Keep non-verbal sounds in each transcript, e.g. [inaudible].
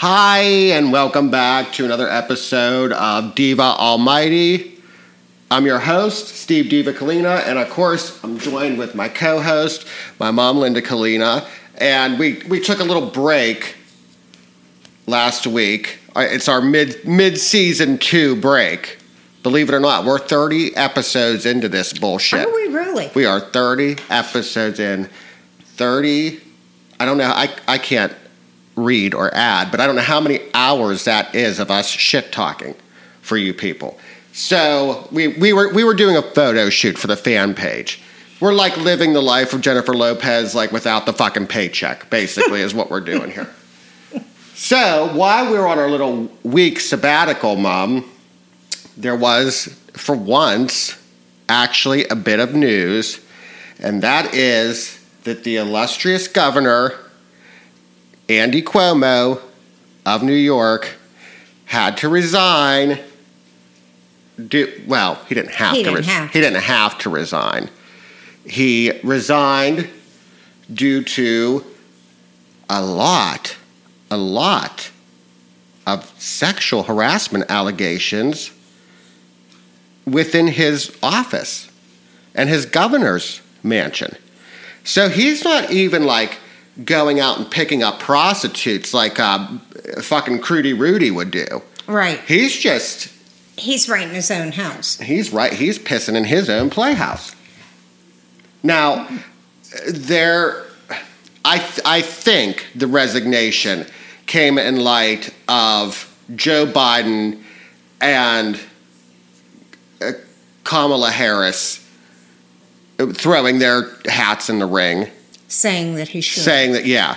Hi, and welcome back to another episode of Diva Almighty. I'm your host, Steve Diva Kalina, and of course, I'm joined with my co host, my mom, Linda Kalina. And we, we took a little break last week. Uh, It's our mid mid season two break. Believe it or not, we're 30 episodes into this bullshit. Are we really? We are 30 episodes in. 30, I don't know, I, I can't read or add, but I don't know how many hours that is of us shit talking for you people. So we, we, were, we were doing a photo shoot for the fan page. We're like living the life of Jennifer Lopez, like without the fucking paycheck, basically, is what we're doing here. [laughs] So while we were on our little week sabbatical, Mom, there was, for once, actually a bit of news, and that is that the illustrious governor, Andy Cuomo of New York, had to resign. Do, well, he didn't have He to. didn't have he didn't have to resign. He resigned due to a lot, a lot of sexual harassment allegations within his office and his governor's mansion. So he's not even like going out and picking up prostitutes like uh, fucking Crudy Rudy would do. Right. He's just, He's right in his own house. he's right, he's pissing in his own playhouse. Now, there, I, th- I think the resignation came in light of Joe Biden and uh, Kamala Harris throwing their hats in the ring, Saying that he should. saying that, yeah.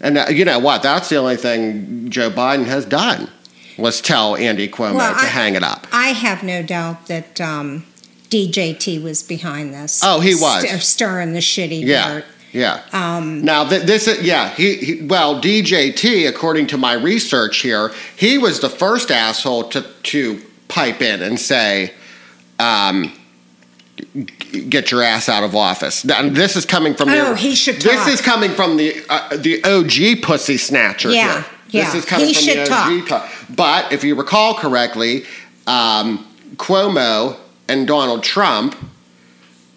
And uh, you know what? That's the only thing Joe Biden has done was tell Andy Cuomo Well, to I- hang it up. I have no doubt that um, DJT was behind this. Oh, he was. Stir- stirring the shitty Yeah. dirt. Yeah. Um, Now th- this is yeah he, he well DJT according to my research here he was the first asshole to to pipe in and say um, get your ass out of office. Now, this is coming from Oh, the, he should This is coming from the uh, the OG pussy snatcher. Yeah, here. yeah. This is coming He from should the OG talk. But if you recall correctly, um, Cuomo and Donald Trump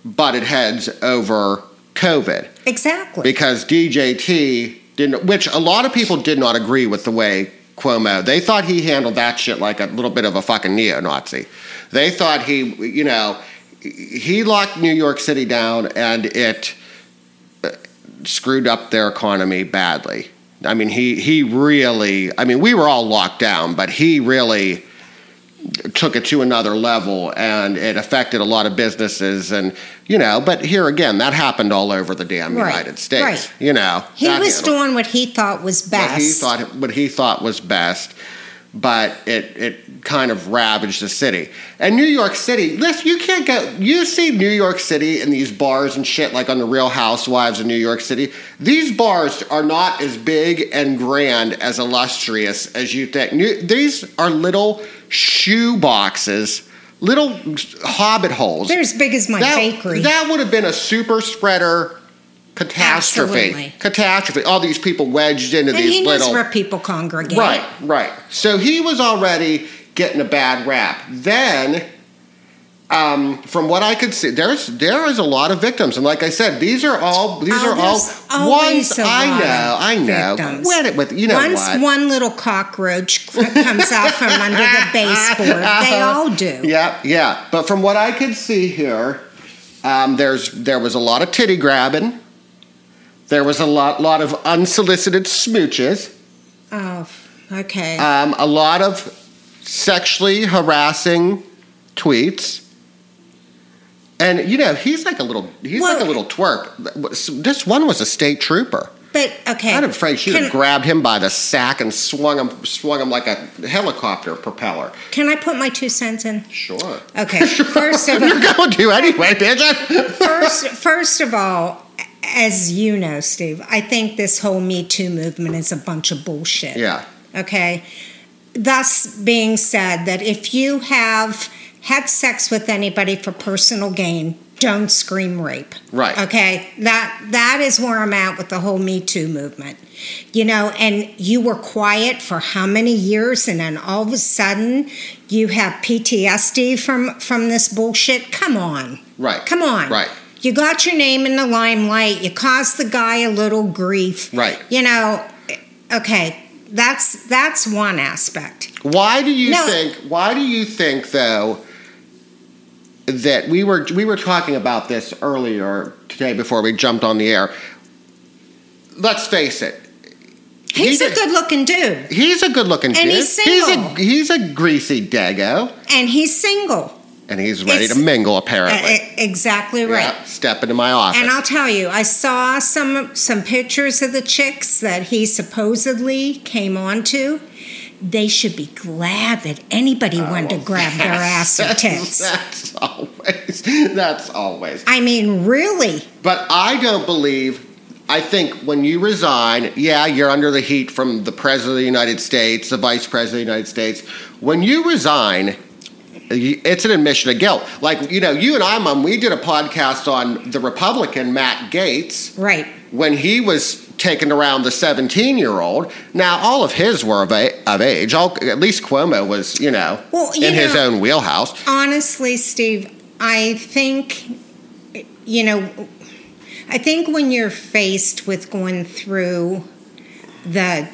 butted heads over COVID exactly. because DJT didn't, which a lot of people did not agree with the way Cuomo. They thought he handled that shit like a little bit of a fucking neo-Nazi. They thought he, you know, he locked New York City down and it uh, screwed up their economy badly. I mean, he he really. I mean, we were all locked down, but he really took it to another level and it affected a lot of businesses and you know but here again that happened all over the damn Right, united states right. you know he was handled- doing what he thought was best. what he thought what he thought was best but it it kind of ravaged the city. And new york city listen you can't go you see new york city in these bars and shit like on the real housewives of new york city. These bars are not as big and grand as illustrious as you think. New, these are little shoe boxes little hobbit holes. They're as big as my that, bakery. That would have been a super spreader catastrophe. Absolutely. Catastrophe. All these people wedged into and these he little. where people congregate. Right, right. So he was already getting a bad rap. Then, um, from what I could see, there's there is a lot of victims, and like I said, these are all these Oh, are all ones I know. I know. victims. Quit it with you know Once what? one little cockroach comes out from [laughs] under the baseboard, they all do. Yeah, yeah. But from what I could see here, um, there's there was a lot of titty grabbing. There was a lot lot of unsolicited smooches. Oh, okay. Um, a lot of sexually harassing tweets. And you know he's like a little he's like a little twerp. This one was a state trooper. but okay. I'm afraid she'd can, have grabbed him by the sack and swung him swung him like a helicopter propeller. Can I put my two cents in? Sure. Okay. [laughs] First of all, You're going to anyway, bitch. first, first of all, as you know, Steve, I think this whole Me Too movement is a bunch of bullshit. Yeah. Okay. Thus being said, that if you have had sex with anybody for personal gain, don't scream rape. Right. Okay. That that is where I'm at with the whole Me Too movement. You know, and you were quiet for how many years and then all of a sudden you have PTSD from from this bullshit. Come on. Right. Come on. Right. You got your name in the limelight. You caused the guy a little grief. Right. You know, okay. That's that's one aspect. Why do you No. think? Why do you think though that we were we were talking about this earlier today before we jumped on the air? Let's face it. He's, He's a a- good-looking dude, He's a good-looking dude. he's He's single. a he's a greasy dago, and he's single. And he's ready It's- to mingle. Uh, Apparently, e- exactly right. Yeah, step into my office. And I'll tell you, I saw some some pictures of the chicks that he supposedly came onto. They should be glad that anybody wanted to grab their ass or [laughs] tits. That's always. That's always. I mean, really? But I don't believe. I think when you resign, yeah, you're under the heat from the president of the United States, the vice president of the United States. When you resign, it's an admission of guilt. Like you know, you and I, Mom, we did a podcast on the Republican Matt Gaetz Right. when he was taken around the 17 year old. Now, all of his were of, a, of age. All, at least Cuomo was, you know, Well, you in his own wheelhouse. Honestly, Steve, I think, you know, I think when you're faced with going through the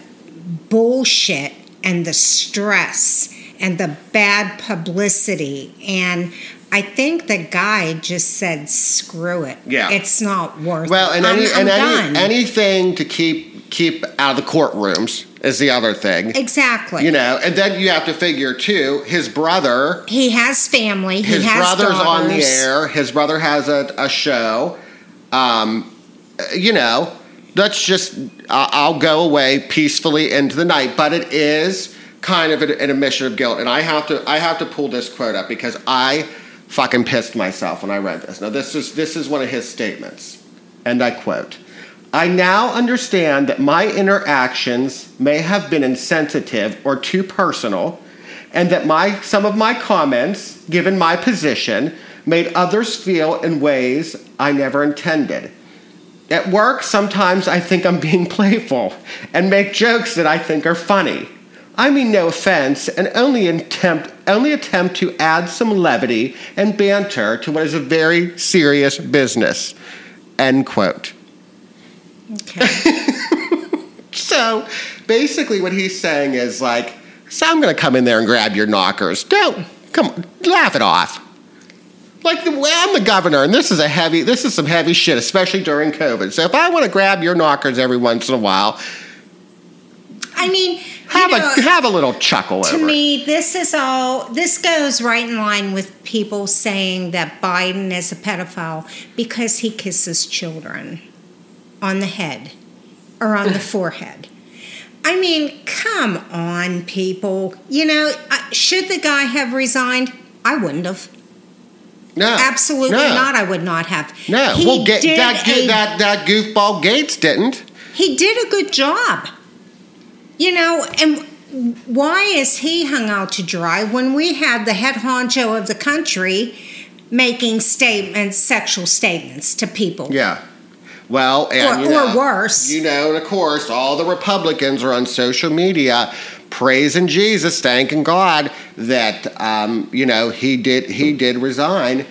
bullshit and the stress and the bad publicity, and I think the guy just said, screw it. Yeah. It's not worth Well, it. and, any, I'm and any, anything to keep keep out of the courtrooms is the other thing. exactly. You know, and then you have to figure too. His brother, he has family. He his has brother's on the air. His brother has a, a show. Um, you know, let's just I- I'll go away peacefully into the night. But it is kind of an, an admission of guilt, and I have to I have to pull this quote up because I fucking pissed myself when I read this. Now this is this is one of his statements, and I quote. I now understand that my interactions may have been insensitive or too personal, and that my some of my comments, given my position, made others feel in ways I never intended. At work, sometimes I think I'm being [laughs] playful and make jokes that I think are funny. I mean no offense and only attempt only attempt to add some levity and banter to what is a very serious business. End quote. Okay. [laughs] So basically, what he's saying is like, so I'm going to come in there and grab your knockers. Don't come, on, laugh it off. Like the, I'm the governor, and this is a heavy, this is some heavy shit, especially during COVID. So if I want to grab your knockers every once in a while, I mean, have you know, a have a little chuckle to over it. me, this is all. This goes right in line with people saying that Biden is a pedophile because he kisses children on the head or on the [laughs] forehead. I mean, come on, people. You know, should the guy have resigned? I wouldn't have. No, Absolutely no, not. I would not have. No, He well, did that, a that that goofball Gaetz didn't. he did a good job. You know, and why is he hung out to dry when we had the head honcho of the country making statements, sexual statements to people? Yeah. Well, and Or- you or know, worse. You know, and of course, all the Republicans are on social media praising Jesus, thanking God that um, you know he did he did resign.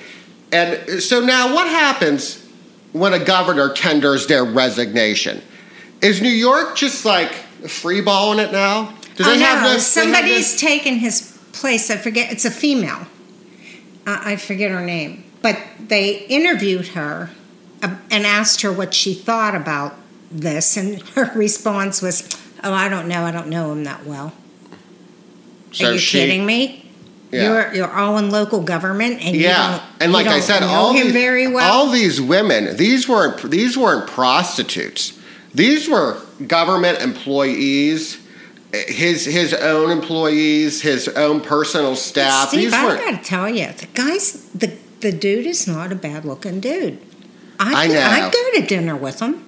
And so now, what happens when a governor tenders their resignation? Is New York just like freeballing it now? Do oh, no, this- they have somebody's this- taken his place. I forget. It's a female. Uh, I forget her name, but they interviewed her uh, and asked her what she thought about this, and [laughs] her response was, "Oh, I don't know. I don't know him that well." so Are you she- kidding me? Yeah. You're you're all in local government, and you Yeah, and like I said, all these, very well. all these women, these weren't these weren't prostitutes. These were government employees, his his own employees, his own personal staff. Steve, these I gotta tell you, the guy's the the dude is not a bad looking dude. I I'd, know. I'd go to dinner with him.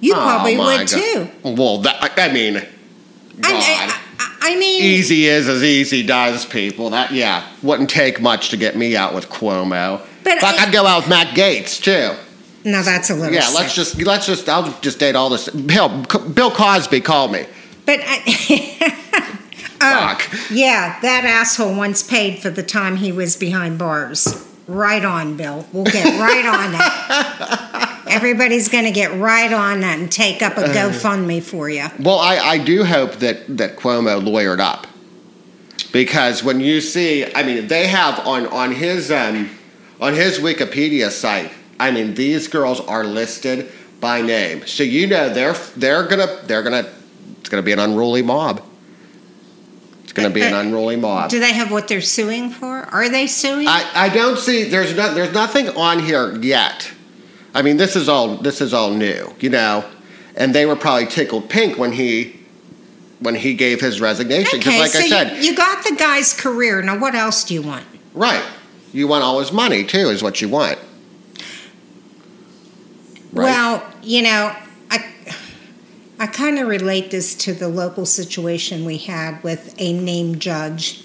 You Oh, probably would God. too. Well, that, I mean, God, I, I, I mean, easy is as easy does, people. That yeah, wouldn't take much to get me out with Cuomo. but But Fuck, I- I'd go out with Matt Gaetz too. No, that's a little. Yeah, let's just let's just I'll just date all this. Hell, Bill Cosby called me. But I, [laughs] Fuck. yeah, that asshole once paid for the time he was behind bars. Right on, Bill. We'll get right on that. [laughs] Everybody's going to get right on that and take up a Uh. GoFundMe for you. Well, I, I do hope that, that Cuomo lawyered up. Because when you see, I mean, they have on, on his um, on his Wikipedia site, I mean, these girls are listed by name. So you know they're they're gonna they're gonna it's gonna be an unruly mob. It's gonna be an unruly mob. Do they have what they're suing for? Are they suing? I, I don't see there's not there's nothing on here yet. I mean this is all this is all new, you know. And they were probably tickled pink when he when he gave his resignation because okay, like so I said, you, you got the guy's career. Now, what else do you want? right. You want all his money too is what you want. Right? Well, you know, I I kind of relate this to the local situation we had with a named judge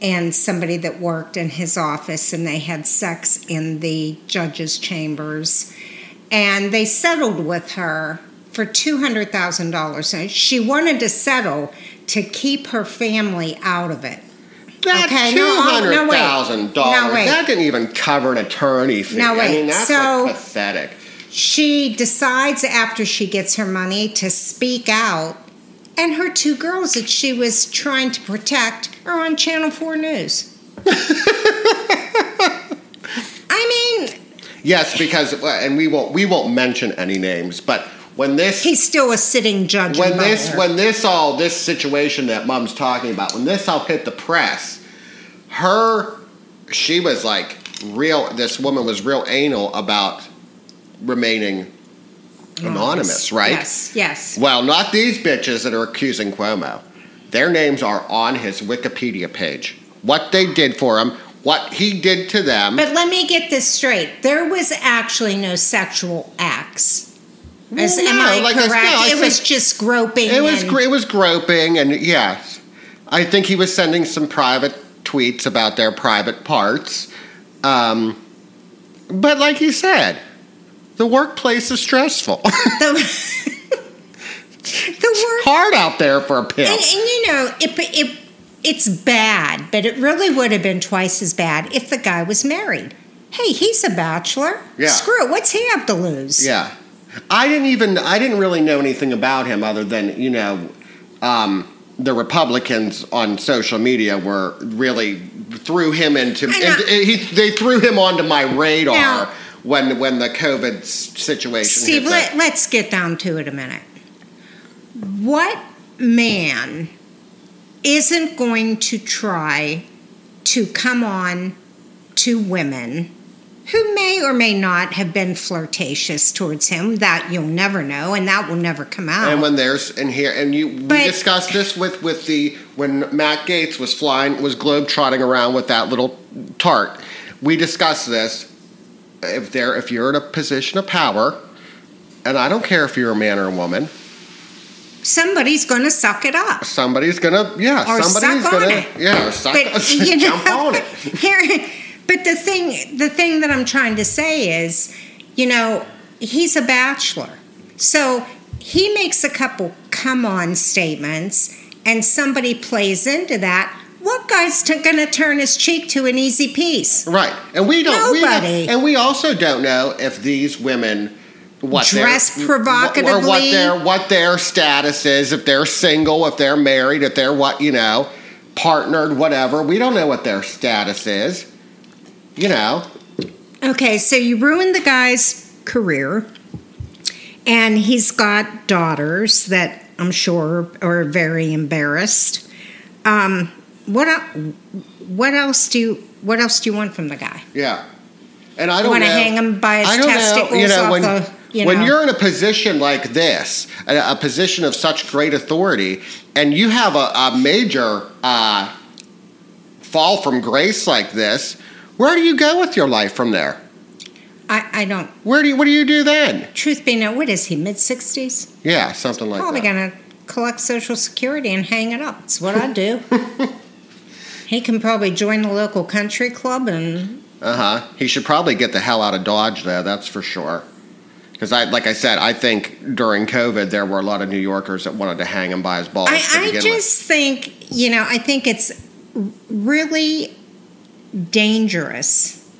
and somebody that worked in his office and they had sex in the judge's chambers and they settled with her for $200,000 and she wanted to settle to keep her family out of it. that okay, two no, hundred no, wait. No, dollars that didn't even cover an attorney fee. No, I wait. mean that's So- like pathetic. She decides after she gets her money to speak out, and her two girls that she was trying to protect are on Channel 4 News. [laughs] I mean, Yes, because and we won't we won't mention any names, but when this he's still a sitting judge. when this Butler. when this all this situation that mom's talking about when this all hit the press her she was like real this woman was real anal about remaining anonymous right Yes, yes. well not these bitches that are accusing cuomo their names are on his wikipedia page what they did for him what he did to them But let me get this straight. There was actually no sexual acts. As, Well, am no, I like I- correct? no, I it was just groping. It was it was groping, and yes, I think he was sending some private tweets about their private parts. Um, but like you said, the workplace is stressful. [laughs] the, [laughs] the word Hard out there for a pimp. And, and you know, it, it it's bad, but it really would have been twice as bad if the guy was married. Hey, he's a bachelor. Yeah. Screw it. What's he have to lose? Yeah, I didn't even I didn't really know anything about him other than you know. Um, the Republicans on social media were really threw him into. I and he, they threw him onto my radar Now- when when the COVID situation. Steve, let, let's get down to it a minute. What man isn't going to try to come on to women who may or may not have been flirtatious towards him? That you'll never know, and that will never come out. And when there's in here, and you we discussed this with with the when Matt Gaetz was flying was globe trotting around with that little tart. We discussed this. If there, if you're in a position of power, and I don't care if you're a man or a woman, Somebody's going to suck it up. somebody's gonna yeah, Or somebody's suck gonna it. yeah, suck, but [laughs] you know, jump on it. [laughs] Here, but the thing, the thing that I'm trying to say is, you know, he's a bachelor, so he makes a couple come on statements, and somebody plays into that. What guy's t- going to turn his cheek to an easy piece? Right, and we don't. We Nobody. don't and we also don't know if these women what Dress their, provocatively. or what their what their status is, if they're single, if they're married, if they're what you know, partnered, whatever. We don't know what their status is. You know, Okay, so you ruined the guy's career, and he's got daughters that I'm sure are very embarrassed. Um, what what else do you what else do you want from the guy? yeah. And I don't Want to hang him by his testicles know. You know when the you when know? you're in a position like this, a, a position of such great authority, and you have a, a major uh, fall from grace like this, where do you go with your life from there? I, I don't. Where do you, what do you do then? Truth be known, what is he? Mid sixties? Yeah, something like Probably that. gonna collect Social Security and hang it up. It's what I do. [laughs] he can probably join the local country club and Uh huh. He should probably get the hell out of Dodge, though. That's for sure. Because I, like I said, I think during COVID there were a lot of New Yorkers that wanted to hang him by his balls. I, I just think, you know, I think it's really dangerous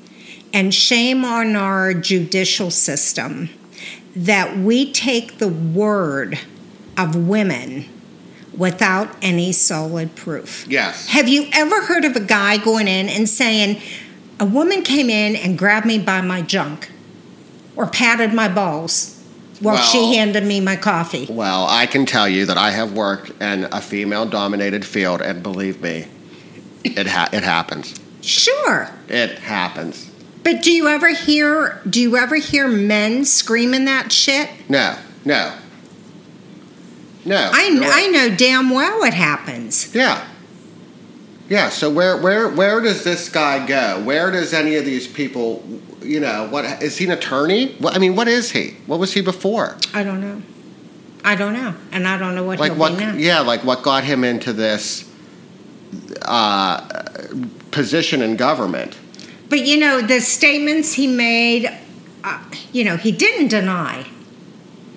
and shame on our judicial system that we take the word of women without any solid proof. Yes. Have you ever heard of a guy going in and saying, a woman came in and grabbed me by my junk or patted my balls while Well- she handed me my coffee? Well, I can tell you that I have worked in a female-dominated field, and believe me, it ha- it happens. Sure. It happens. But do you ever hear do you ever hear men screaming that shit? No, no, no. I, you're I know damn well it happens. Yeah. Yeah. So where where where does this guy go? Where does any of these people? You know, what is he an attorney? What, I mean, what is he? What was he before? I don't know. I don't know, and I don't know what Like what? Yeah, like what got him into this uh, position in government? But you know the statements he made. Uh, you know he didn't deny.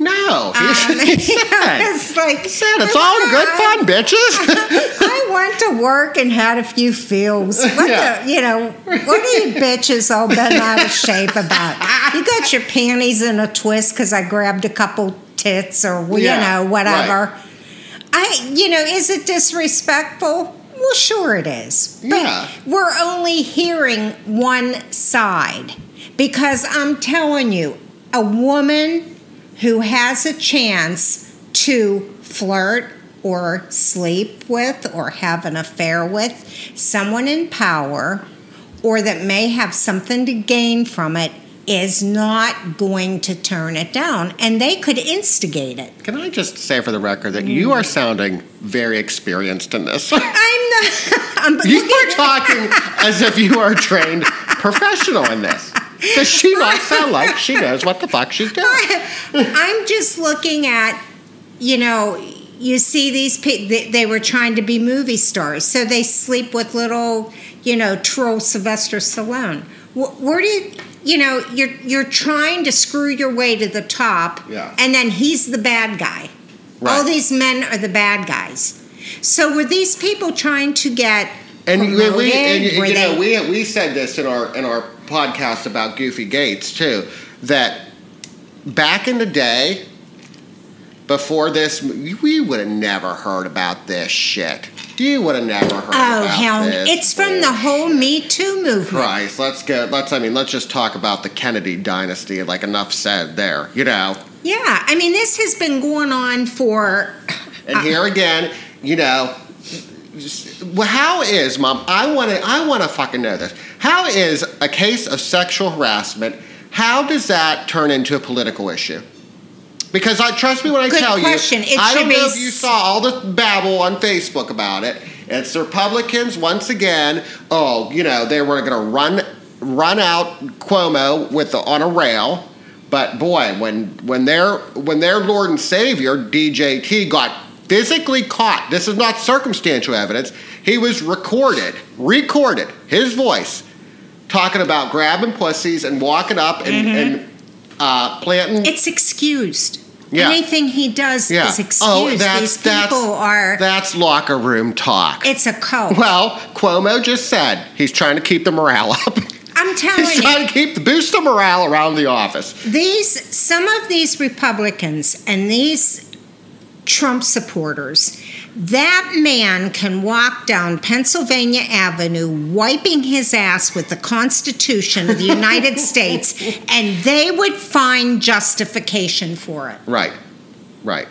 No, [laughs] [laughs] he, Um, it's like it's all good fun, bitches. [laughs] I went to work and had a few feels. What Yeah. the, you know, what are you bitches all bent out of shape about? You got your panties in a twist because I grabbed a couple tits or well, Yeah, you know whatever. I, you know, is it disrespectful? Well, sure it is. But Yeah. we're only hearing one side because I'm telling you, a woman who has a chance to flirt or sleep with or have an affair with someone in power or that may have something to gain from it is not going to turn it down and they could instigate it. Can I just say for the record that Mm. you are sounding very experienced in this? [laughs] I'm not [laughs] I'm You are talking as if you are a trained professional in this. Does she not sound like she knows what the fuck she's doing? [laughs] I'm just looking at, you know, you see these people, they, they were trying to be movie stars, so they sleep with little, you know, troll Sylvester Stallone. Wh- Where do you, you know, you're you're trying to screw your way to the top, Yeah. and then he's the bad guy. All these men are the bad guys. So were these people trying to get And we, promoted? we and, you know, we we said this in our in our podcast about Goofy Gaetz too, that back in the day, before this, we would have never heard about this shit. You would have never heard. Oh hell! It's from the whole Me Too movement. Christ, let's get Let's. I mean, let's just talk about the Kennedy dynasty. Like enough said there. You know. Yeah, I mean, this has been going on for. And uh, here again, you know, well, how is mom? I want to. I want to fucking know this. How is a case of sexual harassment? How does that turn into a political issue? Because I trust me when I Good tell question. you, It I don't know if you saw all the babble on Facebook about it. It's the Republicans once again. Oh, you know they were going to run run out Cuomo with the, on a rail. But boy, when when their when their Lord and Savior DJT got physically caught, this is not circumstantial evidence. He was recorded, recorded his voice talking about grabbing pussies and walking up and, and uh, planting. It's excused. Yeah. Anything he does yeah. is excused. Oh, that's These that's people are. that's locker room talk. it's a cult. well, Cuomo just said he's trying to keep the morale up. [laughs] I'm telling he's you, trying to keep the boost the morale around the office. these some of these Republicans and these Trump supporters, that man can walk down Pennsylvania Avenue wiping his ass with the Constitution of the United [laughs] States, and they would find justification for it. Right, right.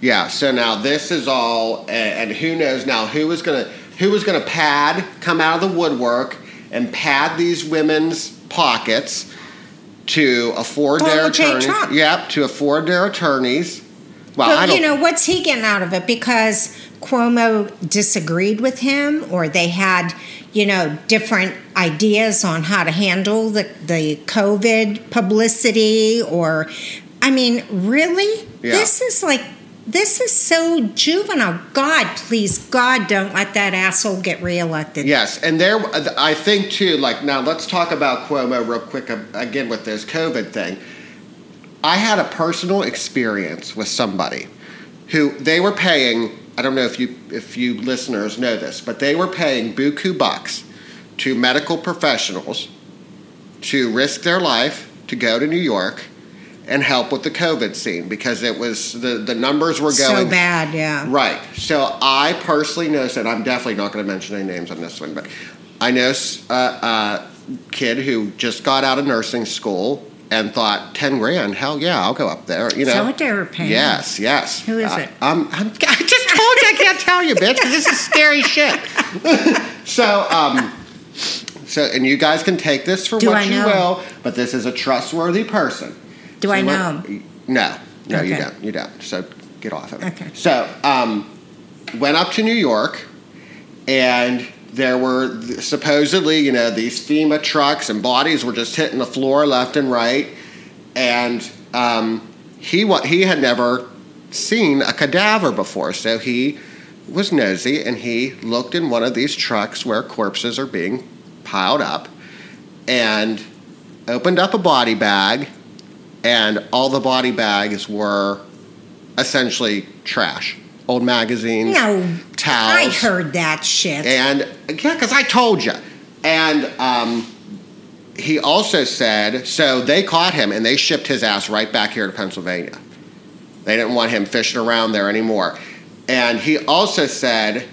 Yeah. So now this is all, and, who knows now who is gonna who is gonna pad come out of the woodwork and pad these women's pockets to afford their attorneys. Yep, to afford their attorneys. Well, you know, what's he getting out of it? Because Cuomo disagreed with him, or they had, you know, different ideas on how to handle the, the COVID publicity, or, I mean, really? Yeah. This is like this is so juvenile. God, please, God, don't let that asshole get reelected. Yes, and there, I think too. Like now, let's talk about Cuomo real quick um, again with this COVID thing. I had a personal experience with somebody who they were paying. I don't know if you if you listeners know this, but they were paying buku bucks to medical professionals to risk their life to go to New York and help with the COVID scene because it was the the numbers were going so bad. Yeah, Right. So I personally know, and I'm definitely not going to mention any names on this one, but I know a, a uh, uh, kid who just got out of nursing school and thought, 10 grand, hell yeah, I'll go up there. You know? Is that what they were paying? Yes, yes. Who is I- it? I'm, I'm, [laughs] I just told you I can't tell you, bitch. This is scary shit. [laughs] so, um, so, and you guys can take this for Do what I you know? will, but this is a trustworthy person. Do So I know him? No, no, you don't. You don't. So get off of it. Okay. So um, went up to New York, and there were supposedly, you know, these FEMA trucks and bodies were just hitting the floor left and right, and um, he he had never seen a cadaver before, so he was nosy and he looked in one of these trucks where corpses are being piled up, and opened up a body bag. And all the body bags were essentially trash. Old magazines, No, towels. I heard that shit. And yeah, because I told you. And um, he also said so they caught him and they shipped his ass right back here to Pennsylvania. They didn't want him fishing around there anymore. And he also said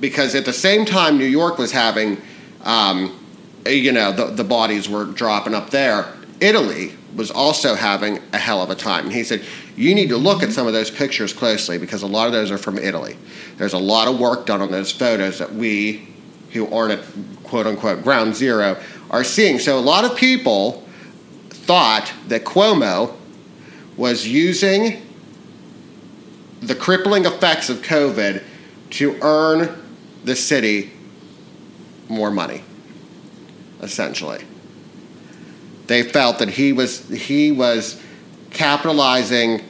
because at the same time New York was having, um, you know, the, the bodies were dropping up there. Italy was also having a hell of a time. And he said, You need to look at some of those pictures closely because a lot of those are from Italy. There's a lot of work done on those photos that we, who aren't at quote unquote ground zero, are seeing. So a lot of people thought that Cuomo was using the crippling effects of COVID to earn the city more money, essentially they felt that he was he was capitalizing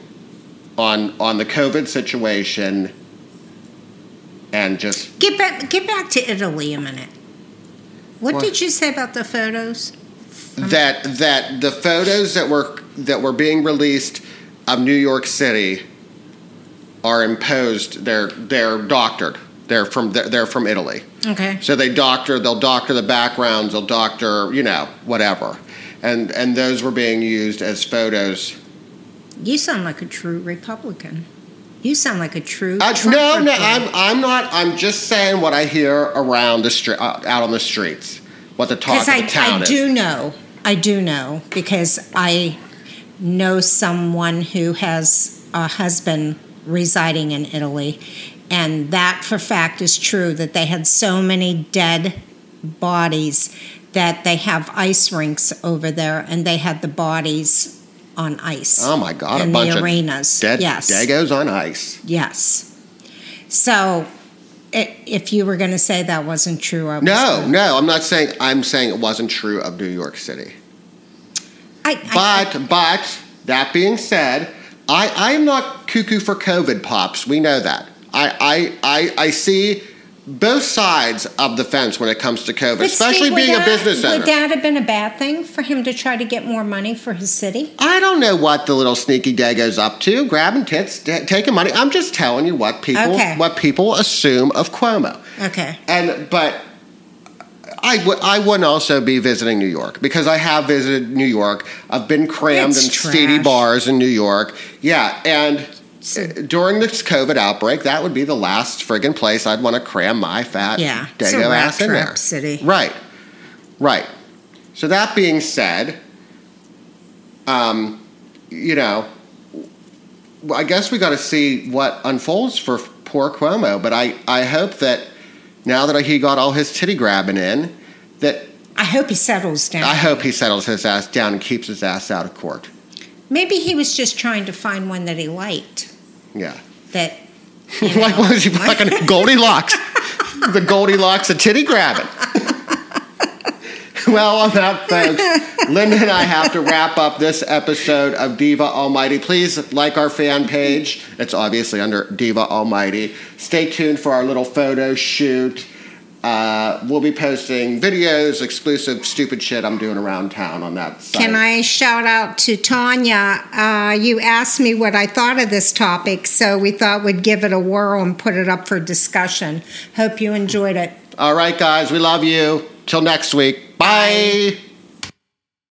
on on the COVID situation and just Get back, get back to Italy a minute. What, What? did you say about the photos? that that the photos that were that were being released of New York City are imposed they're they're doctored they're from they're, they're from Italy Okay. so they doctor they'll doctor the backgrounds they'll doctor you know whatever and and those were being used as photos You sound like a true Republican. You sound like a true. Uh, no, no. I'm, I'm not. I'm just saying what I hear around the street, uh, out on the streets, what the talk of the I, town I is. do know, I do know, because I know someone who has a husband residing in Italy, and that for fact is true that they had so many dead bodies that they have ice rinks over there, and they had the bodies on ice. Oh my God! in a bunch the of arenas. dead yes. Dagos on ice. Yes. So, i if you were going to say that wasn't true, I was No, gonna- no, I'm not saying. I'm saying it wasn't true of New York City. I, I, But, but that being said, I, I am not cuckoo for COVID pops. We know that. I, I, I, I see both sides of the fence when it comes to COVID, But especially Steve, being would a business owner. Would that have been a bad thing for him to try to get more money for his city? I don't know what the little sneaky dago's up to, grabbing tits, t- taking money. I'm just telling you what people Okay. what people assume of Cuomo. Okay. And but I would I wouldn't also be visiting New York because I have visited New York. I've been crammed It's in trash. seedy bars in New York. Yeah, and So- uh, during this COVID outbreak, that would be the last friggin' place I'd want to cram my fat Yeah, dago ass in there. city. Right, right. So that being said, um, you know, I guess we got to see what unfolds for poor Cuomo. But I, I hope that now that he got all his titty grabbing in, that I hope he settles down. I hope he settles his ass down and keeps his ass out of court. Maybe he was just trying to find one that he liked. Yeah. That. [laughs] you like know, was he fucking Goldilocks? [laughs] the Goldilocks of titty grabbing. well, on that, folks, Linda and I have to wrap up this episode of Diva Almighty. Please like our fan page. It's obviously under Diva Almighty. Stay tuned for our little photo shoot. Uh, we'll be posting videos, exclusive stupid shit I'm doing around town on that site. Can I shout out to Tanya? Uh, you asked me what I thought of this topic, so we thought we'd give it a whirl and put it up for discussion. Hope you enjoyed it. All right, guys, we love you. Till next week. Bye.